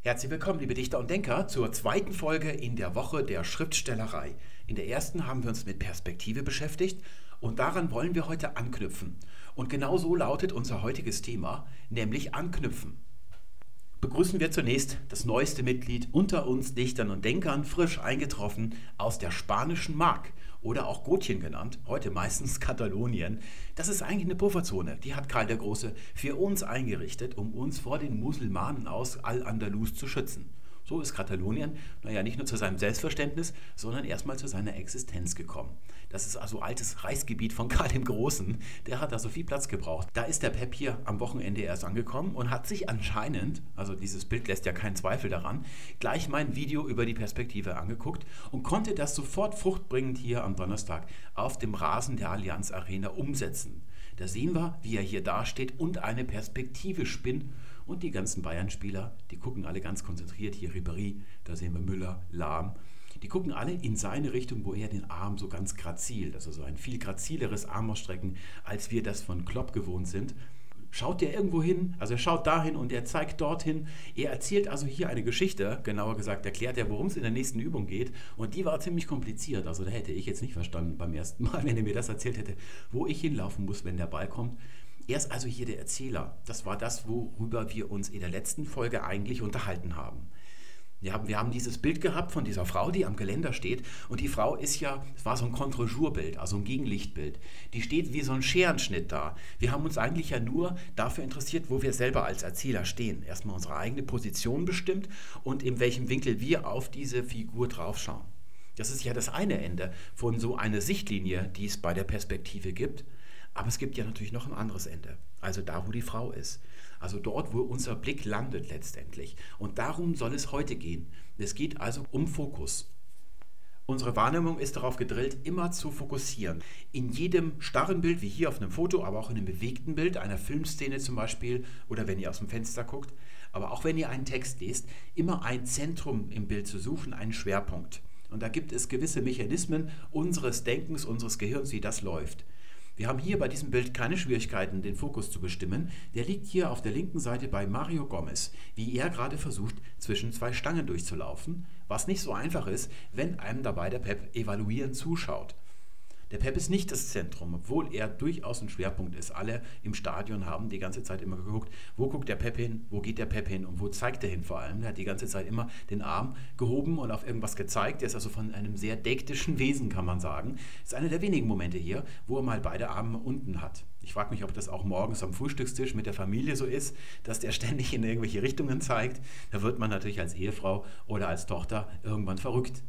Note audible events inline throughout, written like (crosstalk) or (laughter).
Herzlich willkommen, liebe Dichter und Denker, zur zweiten Folge in der Woche der Schriftstellerei. In der ersten haben wir uns mit Perspektive beschäftigt und daran wollen wir heute anknüpfen. Und genau so lautet unser heutiges Thema, nämlich anknüpfen. Begrüßen wir zunächst das neueste Mitglied unter uns Dichtern und Denkern, frisch eingetroffen aus der spanischen Mark oder auch Gotien genannt, heute meistens (laughs) Katalonien. Das ist eigentlich eine Pufferzone, die hat Karl der Große für uns eingerichtet, um uns vor den Musulmanen aus Al-Andalus zu schützen. So ist Katalonien, naja, nicht nur zu seinem Selbstverständnis, sondern erstmal zu seiner Existenz gekommen. Das ist also altes Reichsgebiet von (laughs) Karl dem Großen. Der hat da so viel Platz gebraucht. Da ist der Pep hier am Wochenende erst angekommen und hat sich anscheinend, also dieses Bild lässt ja keinen Zweifel daran, gleich mein Video über die Perspektive angeguckt und konnte das sofort fruchtbringend hier am Donnerstag auf dem Rasen der Allianz Arena umsetzen. Da sehen wir, wie er hier dasteht und eine Perspektive spinnt und die ganzen Bayern-Spieler, die gucken alle ganz konzentriert. Hier Ribéry, da sehen wir Müller, Lahm. Die gucken alle in seine Richtung, wo er den Arm so ganz grazilt. Also so ein viel grazileres Armausstrecken, als wir das von Klopp gewohnt sind. Schaut der irgendwo hin, also er schaut dahin und er zeigt dorthin. Er erzählt also hier eine Geschichte, genauer gesagt erklärt er, worum es in der nächsten Übung geht. Und die war ziemlich kompliziert. Also da hätte ich jetzt nicht verstanden beim ersten Mal, (laughs) wenn er mir das erzählt hätte, wo ich hinlaufen muss, wenn der Ball kommt. Er ist also hier der Erzähler. Das war das, worüber wir uns in der letzten Folge eigentlich unterhalten haben. Wir haben, wir haben dieses Bild gehabt von dieser Frau, die am Geländer steht. Und die Frau ist ja, es war so ein Contre-Jour-Bild, also ein Gegenlichtbild. Die steht wie so ein Scherenschnitt da. Wir haben uns eigentlich ja nur dafür interessiert, wo wir selber als Erzähler stehen. Erstmal unsere eigene Position bestimmt und in welchem Winkel wir auf diese Figur draufschauen. Das ist ja das eine Ende von so einer Sichtlinie, die es bei der Perspektive gibt. Aber es gibt ja natürlich noch ein anderes Ende, also da, wo die Frau ist. Also dort, wo unser Blick landet letztendlich. Und darum soll es heute gehen. Es geht also um Fokus. Unsere Wahrnehmung ist darauf gedrillt, immer zu fokussieren. In jedem starren Bild, wie hier auf einem Foto, aber auch in einem bewegten Bild, einer Filmszene zum Beispiel, oder wenn ihr aus dem Fenster guckt, aber auch wenn ihr einen Text lest, immer ein Zentrum im Bild zu suchen, einen Schwerpunkt. Und da gibt es gewisse Mechanismen unseres Denkens, unseres Gehirns, wie das läuft. Wir haben hier bei diesem Bild keine Schwierigkeiten, den Fokus zu bestimmen. Der liegt hier auf der linken Seite bei Mario Gomez, wie er gerade versucht, zwischen zwei Stangen durchzulaufen, was nicht so einfach ist, wenn einem dabei der Pep evaluieren zuschaut. Der Pep ist nicht das Zentrum, obwohl er durchaus ein Schwerpunkt ist. Alle im Stadion haben die ganze Zeit immer geguckt, wo guckt der Pep hin, wo geht der Pep hin und wo zeigt er hin vor allem. Er hat die ganze Zeit immer den Arm gehoben und auf irgendwas gezeigt. Er ist also von einem sehr dektischen Wesen, kann man sagen. Ist einer der wenigen Momente hier, wo er mal beide Arme unten hat. Ich frage mich, ob das auch morgens am Frühstückstisch mit der Familie so ist, dass der ständig in irgendwelche Richtungen zeigt. Da wird man natürlich als Ehefrau oder als Tochter irgendwann verrückt.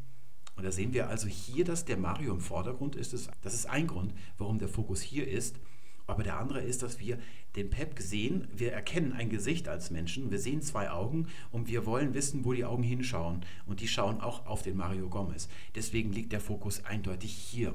Und da sehen wir also hier, dass der Mario im Vordergrund ist. Das ist ein Grund, warum der Fokus hier ist. Aber der andere ist, dass wir den Pep sehen, wir erkennen ein Gesicht als Menschen, wir sehen zwei Augen und wir wollen wissen, wo die Augen hinschauen. Und die schauen auch auf den Mario Gomez. Deswegen liegt der Fokus eindeutig hier.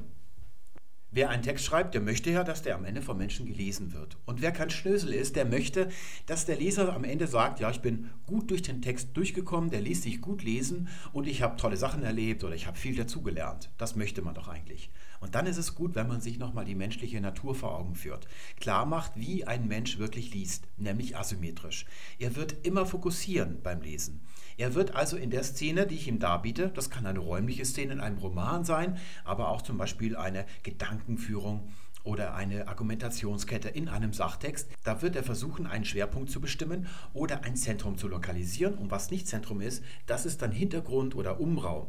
Wer einen Text schreibt, der möchte ja, dass der am Ende von Menschen gelesen wird. Und wer kein Schnösel ist, der möchte, dass der Leser am Ende sagt, ja, ich bin gut durch den Text durchgekommen, der ließ sich gut lesen und ich habe tolle Sachen erlebt oder ich habe viel dazugelernt. Das möchte man doch eigentlich. Und dann ist es gut, wenn man sich nochmal die menschliche Natur vor Augen führt. Klar macht, wie ein Mensch wirklich liest, nämlich asymmetrisch. Er wird immer fokussieren beim Lesen. Er wird also in der Szene, die ich ihm darbiete, das kann eine räumliche Szene in einem Roman sein, aber auch zum Beispiel eine Gedankenführung oder eine Argumentationskette in einem Sachtext, da wird er versuchen, einen Schwerpunkt zu bestimmen oder ein Zentrum zu lokalisieren. Und was nicht Zentrum ist, das ist dann Hintergrund oder Umraum.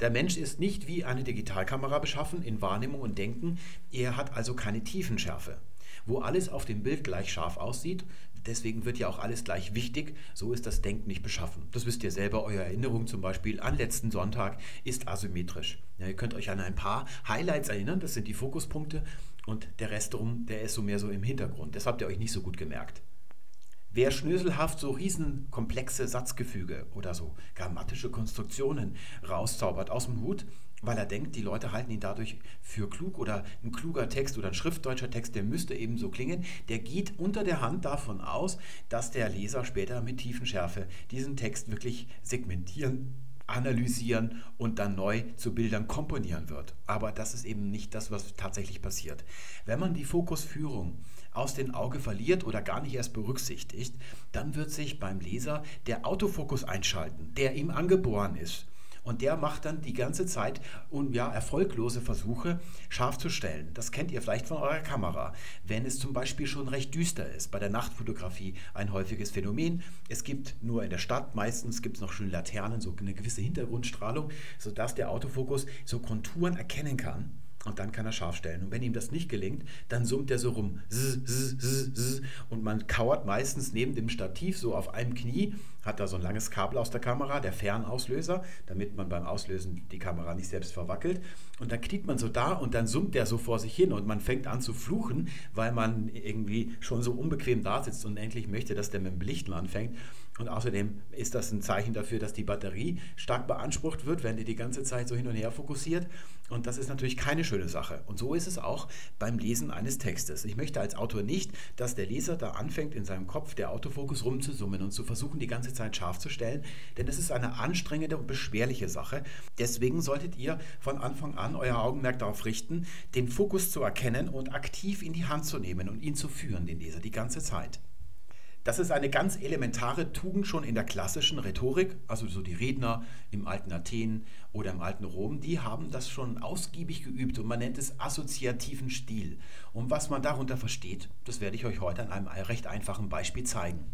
Der Mensch ist nicht wie eine Digitalkamera beschaffen in Wahrnehmung und Denken, er hat also keine Tiefenschärfe. Wo alles auf dem Bild gleich scharf aussieht, deswegen wird ja auch alles gleich wichtig, so ist das Denken nicht beschaffen. Das wisst ihr selber, eure Erinnerung zum Beispiel an letzten Sonntag ist asymmetrisch. Ja, ihr könnt euch an ein paar Highlights erinnern, das sind die Fokuspunkte und der Rest drum, der ist so mehr so im Hintergrund. Das habt ihr euch nicht so gut gemerkt. Wer schnöselhaft so riesenkomplexe Satzgefüge oder so grammatische Konstruktionen rauszaubert aus dem Hut, weil er denkt, die Leute halten ihn dadurch für klug oder ein kluger Text oder ein schriftdeutscher Text, der müsste eben so klingen, der geht unter der Hand davon aus, dass der Leser später mit Tiefenschärfe diesen Text wirklich segmentieren analysieren und dann neu zu Bildern komponieren wird. Aber das ist eben nicht das, was tatsächlich passiert. Wenn man die Fokusführung aus dem Auge verliert oder gar nicht erst berücksichtigt, dann wird sich beim Leser der Autofokus einschalten, der ihm angeboren ist. Und der macht dann die ganze Zeit um, ja, erfolglose Versuche, scharf zu stellen. Das kennt ihr vielleicht von eurer Kamera. Wenn es zum Beispiel schon recht düster ist, bei der Nachtfotografie ein häufiges Phänomen. Es gibt nur in der Stadt meistens gibt es noch schöne Laternen, so eine gewisse Hintergrundstrahlung, sodass der Autofokus so Konturen erkennen kann und dann kann er scharf stellen. Und wenn ihm das nicht gelingt, dann summt er so rum. Und man kauert meistens neben dem Stativ so auf einem Knie, hat da so ein langes Kabel aus der Kamera, der Fernauslöser, damit man beim Auslösen die Kamera nicht selbst verwackelt. Und dann kniet man so da und dann summt der so vor sich hin und man fängt an zu fluchen, weil man irgendwie schon so unbequem da sitzt und endlich möchte, dass der mit dem Belichten anfängt. Und außerdem ist das ein Zeichen dafür, dass die Batterie stark beansprucht wird, wenn die die ganze Zeit so hin und her fokussiert. Und das ist natürlich keine schöne Sache. Und so ist es auch beim Lesen eines Textes. Ich möchte als Autor nicht, dass der Leser da anfängt, in seinem Kopf der Autofokus rumzusummen und zu versuchen, die ganze Zeit scharf zu stellen, denn das ist eine anstrengende und beschwerliche Sache. Deswegen solltet ihr von Anfang an euer Augenmerk darauf richten, den Fokus zu erkennen und aktiv in die Hand zu nehmen und ihn zu führen, den Leser, die ganze Zeit. Das ist eine ganz elementare Tugend schon in der klassischen Rhetorik, also so die Redner im alten Athen oder im alten Rom, die haben das schon ausgiebig geübt und man nennt es assoziativen Stil. Und was man darunter versteht, das werde ich euch heute an einem recht einfachen Beispiel zeigen.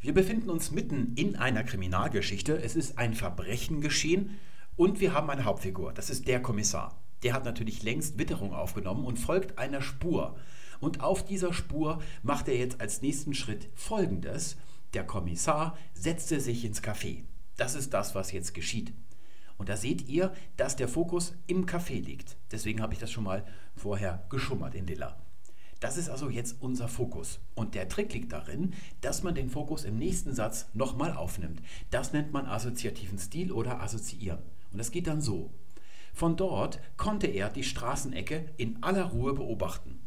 Wir befinden uns mitten in einer Kriminalgeschichte. Es ist ein Verbrechen geschehen und wir haben eine Hauptfigur. Das ist der Kommissar. Der hat natürlich längst Witterung aufgenommen und folgt einer Spur. Und auf dieser Spur macht er jetzt als nächsten Schritt Folgendes. Der Kommissar setzte sich ins Café. Das ist das, was jetzt geschieht. Und da seht ihr, dass der Fokus im Café liegt. Deswegen habe ich das schon mal vorher geschummert in Lilla. Das ist also jetzt unser Fokus. Und der Trick liegt darin, dass man den Fokus im nächsten Satz nochmal aufnimmt. Das nennt man assoziativen Stil oder assoziieren. Und das geht dann so. Von dort konnte er die Straßenecke in aller Ruhe beobachten.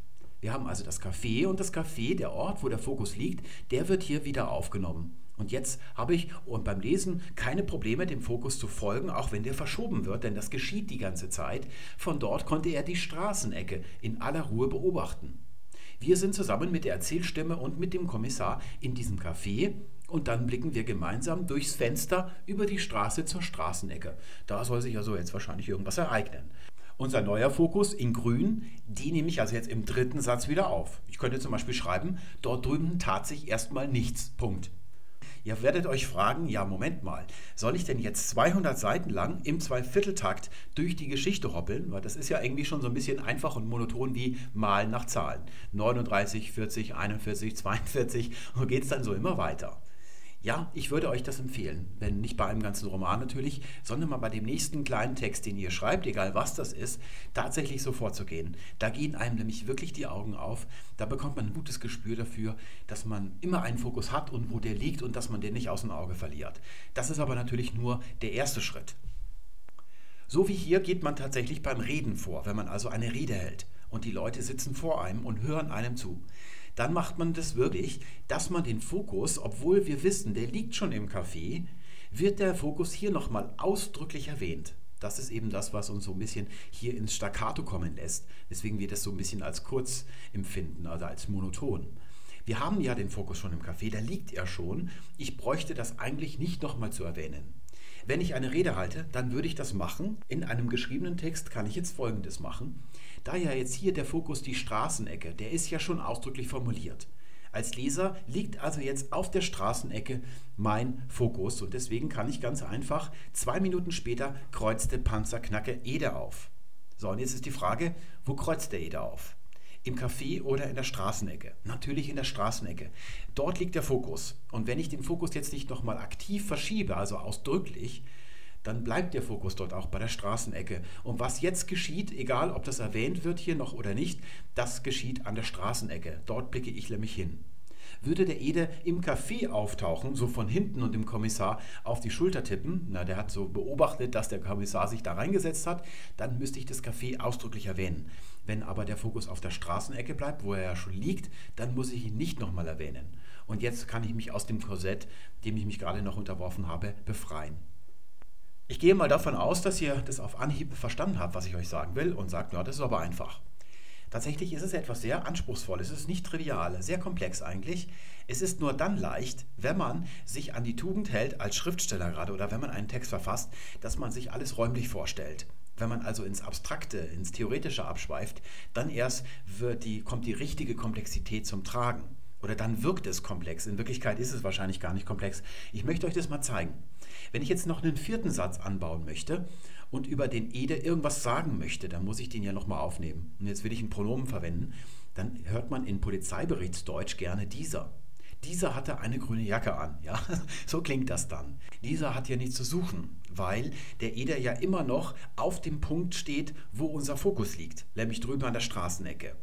Wir haben also das Café und das Café, der Ort, wo der Fokus liegt, der wird hier wieder aufgenommen. Und jetzt habe ich und beim Lesen keine Probleme, dem Fokus zu folgen, auch wenn der verschoben wird, denn das geschieht die ganze Zeit. Von dort konnte er die Straßenecke in aller Ruhe beobachten. Wir sind zusammen mit der Erzählstimme und mit dem Kommissar in diesem Café und dann blicken wir gemeinsam durchs Fenster über die Straße zur Straßenecke. Da soll sich also jetzt wahrscheinlich irgendwas ereignen. Unser neuer Fokus in grün, die nehme ich also jetzt im dritten Satz wieder auf. Ich könnte zum Beispiel schreiben, dort drüben tat sich erstmal nichts. Punkt. Ihr werdet euch fragen, ja, Moment mal, soll ich denn jetzt 200 Seiten lang im Zweivierteltakt durch die Geschichte hoppeln? Weil das ist ja irgendwie schon so ein bisschen einfach und monoton wie Malen nach Zahlen. 39, 40, 41, 42 und geht es dann so immer weiter. Ja, ich würde euch das empfehlen, wenn nicht bei einem ganzen Roman natürlich, sondern mal bei dem nächsten kleinen Text, den ihr schreibt, egal was das ist, tatsächlich so vorzugehen. Da gehen einem nämlich wirklich die Augen auf. Da bekommt man ein gutes Gespür dafür, dass man immer einen Fokus hat und wo der liegt und dass man den nicht aus dem Auge verliert. Das ist aber natürlich nur der erste Schritt. So wie hier geht man tatsächlich beim Reden vor, wenn man also eine Rede hält und die Leute sitzen vor einem und hören einem zu dann macht man das wirklich, dass man den Fokus, obwohl wir wissen, der liegt schon im Café, wird der Fokus hier nochmal ausdrücklich erwähnt. Das ist eben das, was uns so ein bisschen hier ins Staccato kommen lässt, weswegen wir das so ein bisschen als kurz empfinden, also als monoton. Wir haben ja den Fokus schon im Café, da liegt er schon. Ich bräuchte das eigentlich nicht nochmal zu erwähnen. Wenn ich eine Rede halte, dann würde ich das machen. In einem geschriebenen Text kann ich jetzt Folgendes machen. Da ja jetzt hier der Fokus die Straßenecke, der ist ja schon ausdrücklich formuliert. Als Leser liegt also jetzt auf der Straßenecke mein Fokus und deswegen kann ich ganz einfach zwei Minuten später kreuzt der Panzerknacke Eder auf. So, und jetzt ist die Frage, wo kreuzt der Eder auf? Im Café oder in der Straßenecke? Natürlich in der Straßenecke. Dort liegt der Fokus. Und wenn ich den Fokus jetzt nicht nochmal aktiv verschiebe, also ausdrücklich, dann bleibt der Fokus dort auch bei der Straßenecke. Und was jetzt geschieht, egal ob das erwähnt wird hier noch oder nicht, das geschieht an der Straßenecke. Dort blicke ich nämlich hin. Würde der Ede im Café auftauchen, so von hinten und dem Kommissar auf die Schulter tippen, na, der hat so beobachtet, dass der Kommissar sich da reingesetzt hat, dann müsste ich das Café ausdrücklich erwähnen. Wenn aber der Fokus auf der Straßenecke bleibt, wo er ja schon liegt, dann muss ich ihn nicht nochmal erwähnen. Und jetzt kann ich mich aus dem Korsett, dem ich mich gerade noch unterworfen habe, befreien. Ich gehe mal davon aus, dass ihr das auf Anhieb verstanden habt, was ich euch sagen will und sagt, ja, das ist aber einfach. Tatsächlich ist es etwas sehr Anspruchsvolles, es ist nicht trivial, sehr komplex eigentlich. Es ist nur dann leicht, wenn man sich an die Tugend hält, als Schriftsteller gerade oder wenn man einen Text verfasst, dass man sich alles räumlich vorstellt. Wenn man also ins Abstrakte, ins Theoretische abschweift, dann erst die, kommt die richtige Komplexität zum Tragen. Oder dann wirkt es komplex. In Wirklichkeit ist es wahrscheinlich gar nicht komplex. Ich möchte euch das mal zeigen. Wenn ich jetzt noch einen vierten Satz anbauen möchte und über den Ede irgendwas sagen möchte, dann muss ich den ja nochmal aufnehmen. Und jetzt will ich ein Pronomen verwenden. Dann hört man in Polizeiberichtsdeutsch gerne dieser. Dieser hatte eine grüne Jacke an. Ja? (laughs) So klingt das dann. Dieser hat hier nichts zu suchen, weil der Eder ja immer noch auf dem Punkt steht, wo unser Fokus liegt, nämlich drüben an der Straßenecke.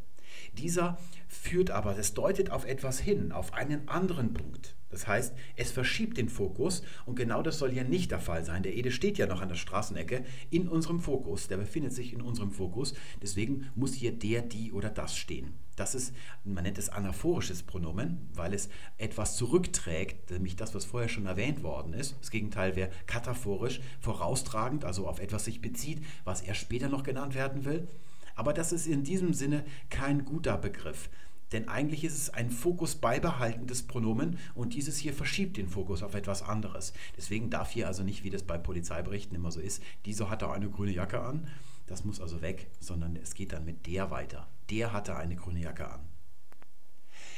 Dieser führt aber, das deutet auf etwas hin, auf einen anderen Punkt. Das heißt, es verschiebt den Fokus und genau das soll hier nicht der Fall sein. Der Ede steht ja noch an der Straßenecke in unserem Fokus, der befindet sich in unserem Fokus. Deswegen muss hier der, die oder das stehen. Das ist, man nennt es anaphorisches Pronomen, weil es etwas zurückträgt, nämlich das, was vorher schon erwähnt worden ist. Das Gegenteil wäre kataphorisch, voraustragend, also auf etwas sich bezieht, was er später noch genannt werden will. Aber das ist in diesem Sinne kein guter Begriff. Denn eigentlich ist es ein Fokus beibehaltendes Pronomen und dieses hier verschiebt den Fokus auf etwas anderes. Deswegen darf hier also nicht, wie das bei Polizeiberichten immer so ist, dieser hatte eine grüne Jacke an, das muss also weg, sondern es geht dann mit der weiter. Der hatte eine grüne Jacke an.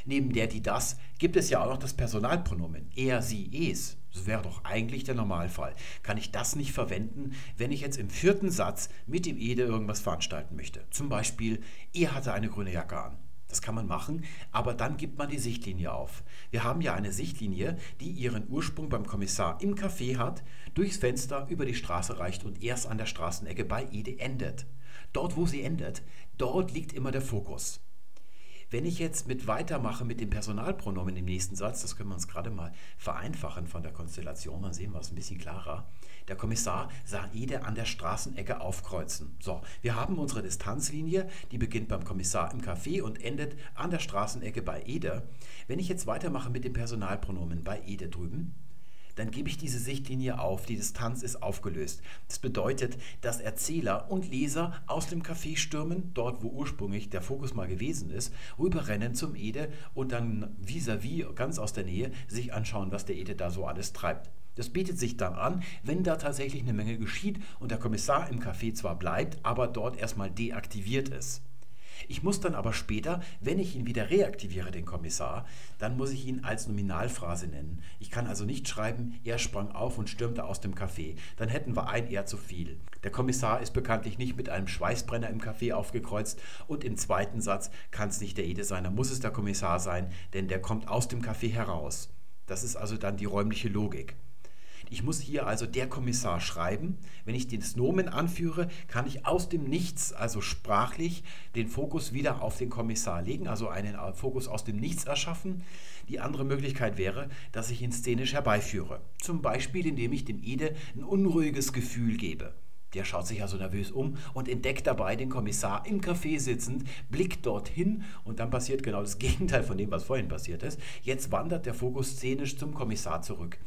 Neben der, die, das gibt es ja auch noch das Personalpronomen. Er, sie, es. Das wäre doch eigentlich der Normalfall. Kann ich das nicht verwenden, wenn ich jetzt im vierten Satz mit dem Ede irgendwas veranstalten möchte? Zum Beispiel, er hatte eine grüne Jacke an. Das kann man machen, aber dann gibt man die Sichtlinie auf. Wir haben ja eine Sichtlinie, die ihren Ursprung beim Kommissar im Café hat, durchs Fenster über die Straße reicht und erst an der Straßenecke bei Ede endet. Dort, wo sie endet, dort liegt immer der Fokus. Wenn ich jetzt mit weitermache mit dem Personalpronomen im nächsten Satz, das können wir uns gerade mal vereinfachen von der Konstellation, dann sehen wir es ein bisschen klarer. Der Kommissar sah Ede an der Straßenecke aufkreuzen. So, wir haben unsere Distanzlinie, die beginnt beim Kommissar im Café und endet an der Straßenecke bei Ede. Wenn ich jetzt weitermache mit dem Personalpronomen bei Ede drüben, dann gebe ich diese Sichtlinie auf, die Distanz ist aufgelöst. Das bedeutet, dass Erzähler und Leser aus dem Café stürmen, dort wo ursprünglich der Fokus mal gewesen ist, rüberrennen zum Ede und dann vis-à-vis, -vis, ganz aus der Nähe, sich anschauen, was der Ede da so alles treibt. Das bietet sich dann an, wenn da tatsächlich eine Menge geschieht und der Kommissar im Café zwar bleibt, aber dort erstmal deaktiviert ist. Ich muss dann aber später, wenn ich ihn wieder reaktiviere, den Kommissar, dann muss ich ihn als Nominalphrase nennen. Ich kann also nicht schreiben, er sprang auf und stürmte aus dem Café. Dann hätten wir ein Er zu viel. Der Kommissar ist bekanntlich nicht mit einem Schweißbrenner im Café aufgekreuzt und im zweiten Satz kann es nicht der Ede sein, dann muss es der Kommissar sein, denn der kommt aus dem Café heraus. Das ist also dann die räumliche Logik. Ich muss hier also der Kommissar schreiben. Wenn ich das Nomen anführe, kann ich aus dem Nichts, also sprachlich, den Fokus wieder auf den Kommissar legen, also einen Fokus aus dem Nichts erschaffen. Die andere Möglichkeit wäre, dass ich ihn szenisch herbeiführe. Zum Beispiel, indem ich dem Ede ein unruhiges Gefühl gebe. Der schaut sich also nervös um und entdeckt dabei den Kommissar im Café sitzend, blickt dorthin und dann passiert genau das (laughs) Gegenteil von dem, was vorhin passiert ist. Jetzt wandert der Fokus szenisch zum Kommissar zurück.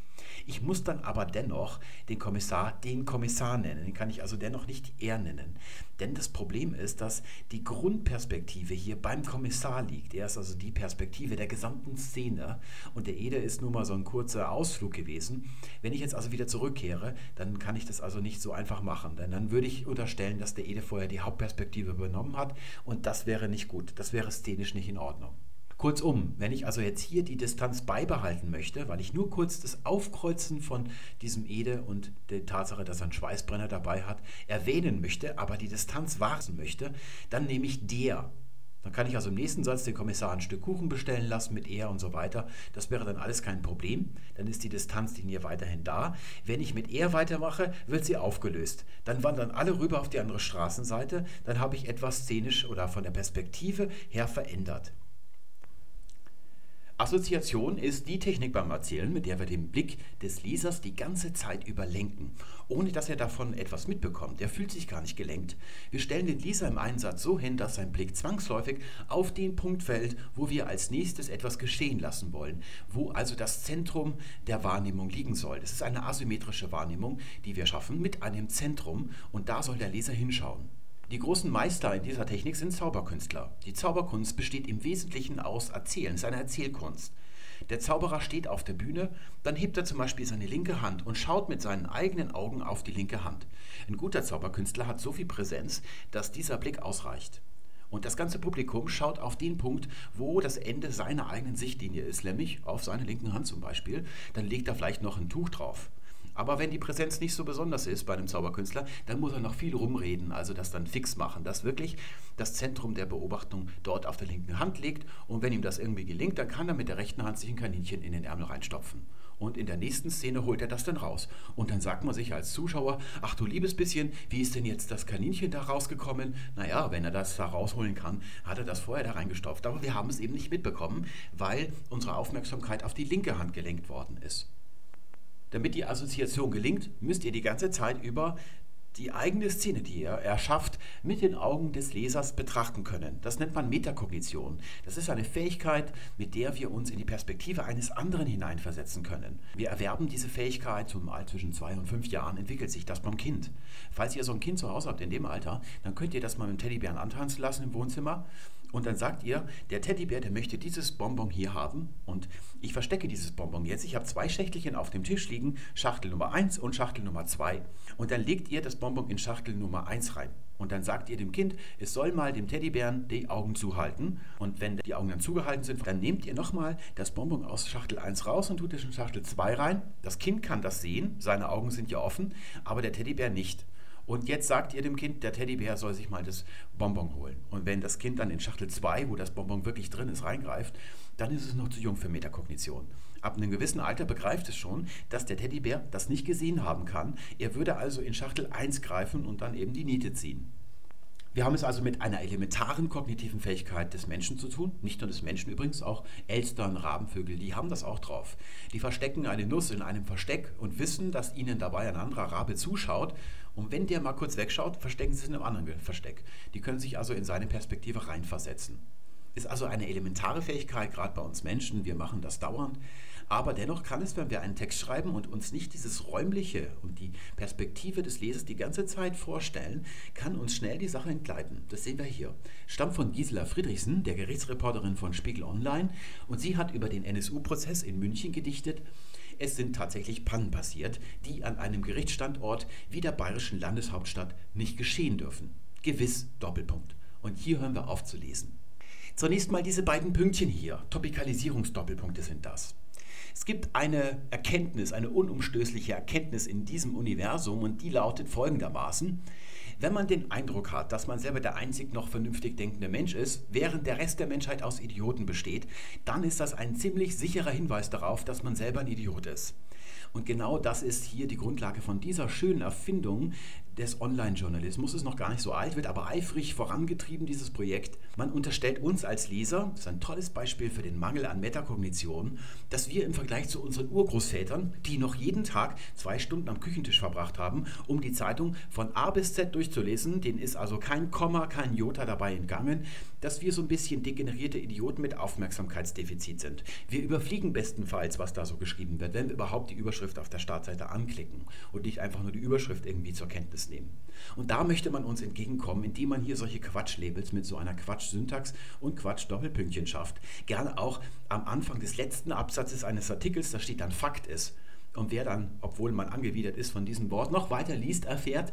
Ich muss dann aber dennoch den Kommissar den Kommissar nennen. Den kann ich also dennoch nicht er nennen. Denn das Problem ist, dass die Grundperspektive hier beim Kommissar liegt. Er ist also die Perspektive der gesamten Szene und der Ede ist nur mal so ein kurzer Ausflug gewesen. Wenn ich jetzt also wieder zurückkehre, dann kann ich das also nicht so einfach machen. Denn dann würde ich unterstellen, dass der Ede vorher die Hauptperspektive übernommen hat und das wäre nicht gut. Das wäre szenisch nicht in Ordnung. Kurzum, wenn ich also jetzt hier die Distanz beibehalten möchte, weil ich nur kurz das Aufkreuzen von diesem Ede und der Tatsache, dass er einen Schweißbrenner dabei hat, erwähnen möchte, aber die Distanz wahren möchte, dann nehme ich der. Dann kann ich also im nächsten Satz den Kommissar ein Stück Kuchen bestellen lassen mit er und so weiter. Das wäre dann alles kein Problem. Dann ist die Distanzlinie weiterhin da. Wenn ich mit er weitermache, wird sie aufgelöst. Dann wandern alle rüber auf die andere Straßenseite. Dann habe ich etwas szenisch oder von der Perspektive her verändert. Assoziation ist die Technik beim Erzählen, mit der wir den Blick des Lesers die ganze Zeit über lenken, ohne dass er davon etwas mitbekommt. Er fühlt sich gar nicht gelenkt. Wir stellen den Leser im Einsatz so hin, dass sein Blick zwangsläufig auf den Punkt fällt, wo wir als nächstes etwas geschehen lassen wollen, wo also das Zentrum der Wahrnehmung liegen soll. Das ist eine asymmetrische Wahrnehmung, die wir schaffen mit einem Zentrum und da soll der Leser hinschauen. Die großen Meister in dieser Technik sind Zauberkünstler. Die Zauberkunst besteht im Wesentlichen aus Erzählen, eine Erzählkunst. Der Zauberer steht auf der Bühne, dann hebt er zum Beispiel seine linke Hand und schaut mit seinen eigenen Augen auf die linke Hand. Ein guter Zauberkünstler hat so viel Präsenz, dass dieser Blick ausreicht. Und das ganze Publikum schaut auf den Punkt, wo das Ende seiner eigenen Sichtlinie ist, nämlich auf seine linken Hand zum Beispiel. Dann legt er vielleicht noch ein Tuch drauf. Aber wenn die Präsenz nicht so besonders ist bei einem Zauberkünstler, dann muss er noch viel rumreden, also das dann fix machen, dass wirklich das Zentrum der Beobachtung dort auf der linken Hand liegt. Und wenn ihm das irgendwie gelingt, dann kann er mit der rechten Hand sich ein Kaninchen in den Ärmel reinstopfen. Und in der nächsten Szene holt er das dann raus. Und dann sagt man sich als Zuschauer, ach du liebes bisschen, wie ist denn jetzt das Kaninchen da rausgekommen? Naja, wenn er das da rausholen kann, hat er das vorher da reingestopft. Aber wir haben es eben nicht mitbekommen, weil unsere Aufmerksamkeit auf die linke Hand gelenkt worden ist. Damit die Assoziation gelingt, müsst ihr die ganze Zeit über die eigene Szene, die ihr erschafft, mit den Augen des Lesers betrachten können. Das nennt man Metakognition. Das ist eine Fähigkeit, mit der wir uns in die Perspektive eines anderen hineinversetzen können. Wir erwerben diese Fähigkeit zumal zwischen zwei und fünf Jahren entwickelt sich das beim Kind. Falls ihr so ein Kind zu Hause habt in dem Alter, dann könnt ihr das mal mit dem Teddybären antanzen lassen im Wohnzimmer und dann sagt ihr, der Teddybär, der möchte dieses Bonbon hier haben und ich verstecke dieses Bonbon jetzt. Ich habe zwei Schächtelchen auf dem Tisch liegen, Schachtel Nummer 1 und Schachtel Nummer 2. Und dann legt ihr das Bonbon in Schachtel Nummer 1 rein. Und dann sagt ihr dem Kind, es soll mal dem Teddybären die Augen zuhalten. Und wenn die Augen dann zugehalten sind, dann nehmt ihr nochmal das Bonbon aus Schachtel 1 raus und tut es in Schachtel 2 rein. Das Kind kann das sehen, seine Augen sind ja offen, aber der Teddybär nicht. Und jetzt sagt ihr dem Kind, der Teddybär soll sich mal das Bonbon holen. Und wenn das Kind dann in Schachtel 2, wo das Bonbon wirklich drin ist, reingreift, dann ist es noch zu jung für Metakognition. Ab einem gewissen Alter begreift es schon, dass der Teddybär das nicht gesehen haben kann. Er würde also in Schachtel 1 greifen und dann eben die Niete ziehen. Wir haben es also mit einer elementaren kognitiven Fähigkeit des Menschen zu tun. Nicht nur des Menschen übrigens, auch Elstern, Rabenvögel, die haben das auch drauf. Die verstecken eine Nuss in einem Versteck und wissen, dass ihnen dabei ein anderer Rabe zuschaut. Und wenn der mal kurz wegschaut, verstecken sie es in einem anderen Versteck. Die können sich also in seine Perspektive reinversetzen. Ist also eine elementare Fähigkeit, gerade bei uns Menschen. Wir machen das dauernd. Aber dennoch kann es, wenn wir einen Text schreiben und uns nicht dieses räumliche und die Perspektive des Lesers die ganze Zeit vorstellen, kann uns schnell die Sache entgleiten. Das sehen wir hier. Stammt von Gisela Friedrichsen, der Gerichtsreporterin von Spiegel Online, und sie hat über den NSU-Prozess in München gedichtet. Es sind tatsächlich Pannen passiert, die an einem Gerichtsstandort wie der bayerischen Landeshauptstadt nicht geschehen dürfen. Gewiss Doppelpunkt. Und hier hören wir auf zu lesen. Zunächst mal diese beiden Pünktchen hier. Topikalisierungsdoppelpunkte sind das. Es gibt eine Erkenntnis, eine unumstößliche Erkenntnis in diesem Universum und die lautet folgendermaßen. Wenn man den Eindruck hat, dass man selber der einzig noch vernünftig denkende Mensch ist, während der Rest der Menschheit aus Idioten besteht, dann ist das ein ziemlich sicherer Hinweis darauf, dass man selber ein Idiot ist. Und genau das ist hier die Grundlage von dieser schönen Erfindung des Online-Journalismus. Ist noch gar nicht so alt, wird aber eifrig vorangetrieben, dieses Projekt. Man unterstellt uns als Leser, das ist ein tolles Beispiel für den Mangel an Metakognition, dass wir im Vergleich zu unseren Urgroßvätern, die noch jeden Tag zwei Stunden am Küchentisch verbracht haben, um die Zeitung von A bis Z durchzulesen, denen ist also kein Komma, kein Jota dabei entgangen, dass wir so ein bisschen degenerierte Idioten mit Aufmerksamkeitsdefizit sind. Wir überfliegen bestenfalls, was da so geschrieben wird, wenn wir überhaupt die Überschrift auf der Startseite anklicken und nicht einfach nur die Überschrift irgendwie zur Kenntnis nehmen. Und da möchte man uns entgegenkommen, indem man hier solche Quatschlabels mit so einer Quatsch-Syntax und Quatsch-Doppelpünktchen schafft. Gerne auch am Anfang des letzten Absatzes eines Artikels, da steht dann Fakt ist. Und wer dann, obwohl man angewidert ist von diesem Wort, noch weiter liest, erfährt,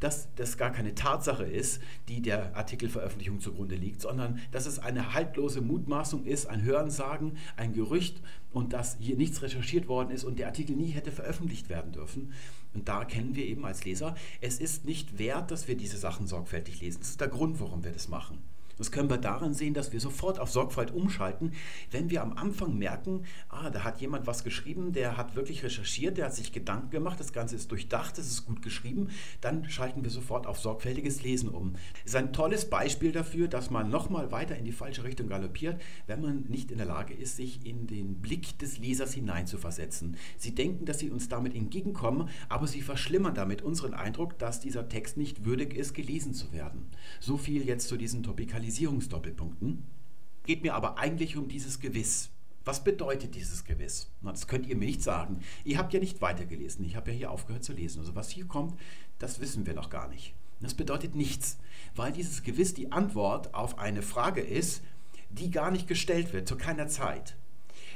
dass das gar keine Tatsache ist, die der Artikelveröffentlichung zugrunde liegt, sondern dass es eine haltlose Mutmaßung ist, ein Hörensagen, ein Gerücht und dass hier nichts recherchiert worden ist und der Artikel nie hätte veröffentlicht werden dürfen. Und da erkennen wir eben als Leser, es ist nicht wert, dass wir diese Sachen sorgfältig lesen. Das ist der Grund, warum wir das machen. Das können wir daran sehen, dass wir sofort auf Sorgfalt umschalten, wenn wir am Anfang merken, ah, da hat jemand was geschrieben, der hat wirklich recherchiert, der hat sich Gedanken gemacht, das Ganze ist durchdacht, es ist gut geschrieben, dann schalten wir sofort auf sorgfältiges Lesen um. Das ist ein tolles Beispiel dafür, dass man nochmal weiter in die falsche Richtung galoppiert, wenn man nicht in der Lage ist, sich in den Blick des Lesers hineinzuversetzen. Sie denken, dass sie uns damit entgegenkommen, aber sie verschlimmern damit unseren Eindruck, dass dieser Text nicht würdig ist, gelesen zu werden. So viel jetzt zu diesen Topikalisierungen. Realisierungsdoppelpunkten. Geht mir aber eigentlich um dieses Gewiss. Was bedeutet dieses Gewiss? Na, das könnt ihr mir nicht sagen. Ihr habt ja nicht weitergelesen. Ich habe ja hier aufgehört zu lesen. Also was hier kommt, das wissen wir noch gar nicht. Das bedeutet nichts, weil dieses Gewiss die Antwort auf eine Frage ist, die gar nicht gestellt wird, zu keiner Zeit.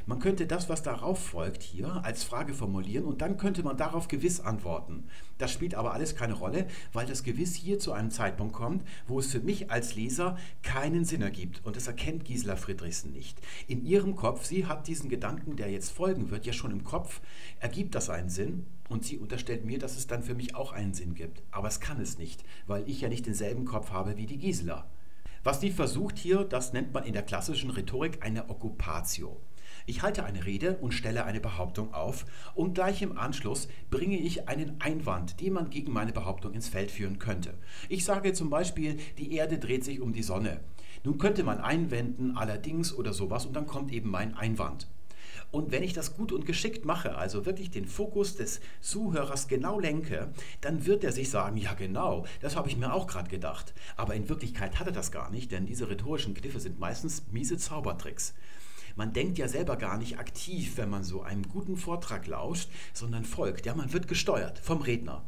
Man könnte das, was darauf folgt, hier als Frage formulieren und dann könnte man darauf gewiss antworten. Das spielt aber alles keine Rolle, weil das Gewiss hier zu einem Zeitpunkt kommt, wo es für mich als Leser keinen Sinn ergibt. Und das erkennt Gisela Friedrichsen nicht. In ihrem Kopf, sie hat diesen Gedanken, der jetzt folgen wird, ja schon im Kopf, ergibt das einen Sinn. Und sie unterstellt mir, dass es dann für mich auch einen Sinn gibt. Aber es kann es nicht, weil ich ja nicht denselben Kopf habe wie die Gisela. Was sie versucht hier, das nennt man in der klassischen Rhetorik eine Occupatio. Ich halte eine Rede und stelle eine Behauptung auf und gleich im Anschluss bringe ich einen Einwand, den man gegen meine Behauptung ins Feld führen könnte. Ich sage zum Beispiel, die Erde dreht sich um die Sonne. Nun könnte man einwenden, allerdings oder sowas und dann kommt eben mein Einwand. Und wenn ich das gut und geschickt mache, also wirklich den Fokus des Zuhörers genau lenke, dann wird er sich sagen, ja genau, das habe ich mir auch gerade gedacht. Aber in Wirklichkeit hat er das gar nicht, denn diese rhetorischen Kniffe sind meistens miese Zaubertricks. Man denkt ja selber gar nicht aktiv, wenn man so einem guten Vortrag lauscht, sondern folgt. Ja, man wird gesteuert vom Redner.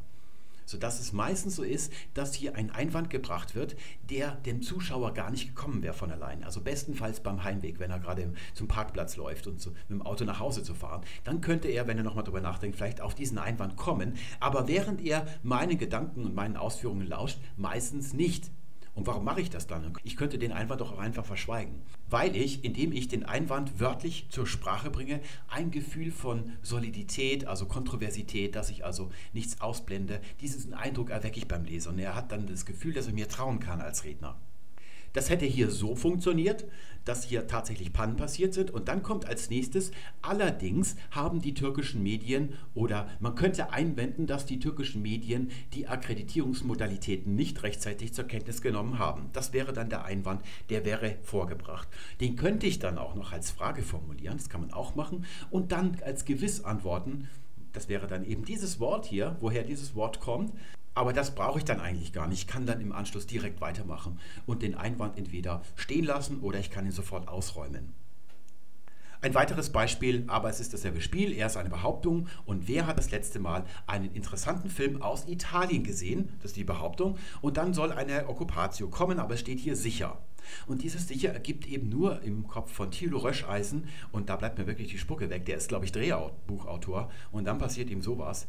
Sodass es meistens so ist, dass hier ein Einwand gebracht wird, der dem Zuschauer gar nicht gekommen wäre von allein. Also bestenfalls beim Heimweg, wenn er gerade zum Parkplatz läuft und so mit dem Auto nach Hause zu fahren. Dann könnte er, wenn er nochmal drüber nachdenkt, vielleicht auf diesen Einwand kommen. Aber während er meinen Gedanken und meinen Ausführungen lauscht, meistens nicht. Und warum mache ich das dann? Ich könnte den Einwand doch auch einfach verschweigen. Weil ich, indem ich den Einwand wörtlich zur Sprache bringe, ein Gefühl von Solidität, also Kontroversität, dass ich also nichts ausblende, diesen Eindruck erwecke ich beim Leser. Und er hat dann das Gefühl, dass er mir trauen kann als Redner. Das hätte hier so funktioniert, dass hier tatsächlich Pannen passiert sind. Und dann kommt als nächstes, allerdings haben die türkischen Medien oder man könnte einwenden, dass die türkischen Medien die Akkreditierungsmodalitäten nicht rechtzeitig zur Kenntnis genommen haben. Das wäre dann der Einwand, der wäre vorgebracht. Den könnte ich dann auch noch als Frage formulieren, das kann man auch machen, und dann als Gewiss antworten. Das wäre dann eben dieses Wort hier, woher dieses Wort kommt. Aber das brauche ich dann eigentlich gar nicht. Ich kann dann im Anschluss direkt weitermachen und den Einwand entweder stehen lassen oder ich kann ihn sofort ausräumen. Ein weiteres Beispiel, aber es ist dasselbe Spiel, er ist eine Behauptung und wer hat das letzte Mal einen interessanten Film aus Italien gesehen? Das ist die Behauptung. Und dann soll eine Occupatio kommen, aber es steht hier sicher. Und dieses sicher ergibt eben nur im Kopf von Thilo Röscheisen und da bleibt mir wirklich die Spucke weg. Der ist, glaube ich, Drehbuchautor und dann passiert ihm sowas.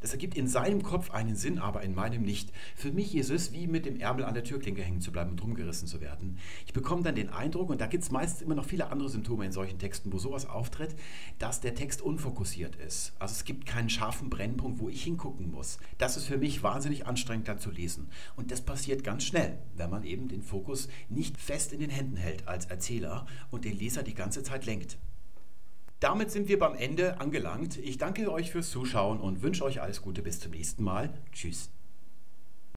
Das ergibt in seinem Kopf einen Sinn, aber in meinem nicht. Für mich ist es wie mit dem Ärmel an der Türklinke hängen zu bleiben und rumgerissen zu werden. Ich bekomme dann den Eindruck, und da gibt es meistens immer noch viele andere Symptome in solchen Texten, wo sowas auftritt, dass der Text unfokussiert ist. Also es gibt keinen scharfen Brennpunkt, wo ich hingucken muss. Das ist für mich wahnsinnig anstrengend dann zu lesen. Und das passiert ganz schnell, wenn man eben den Fokus nicht fest in den Händen hält als Erzähler und den Leser die ganze Zeit lenkt. Damit sind wir beim Ende angelangt. Ich danke euch fürs Zuschauen und wünsche euch alles Gute bis zum nächsten Mal. Tschüss.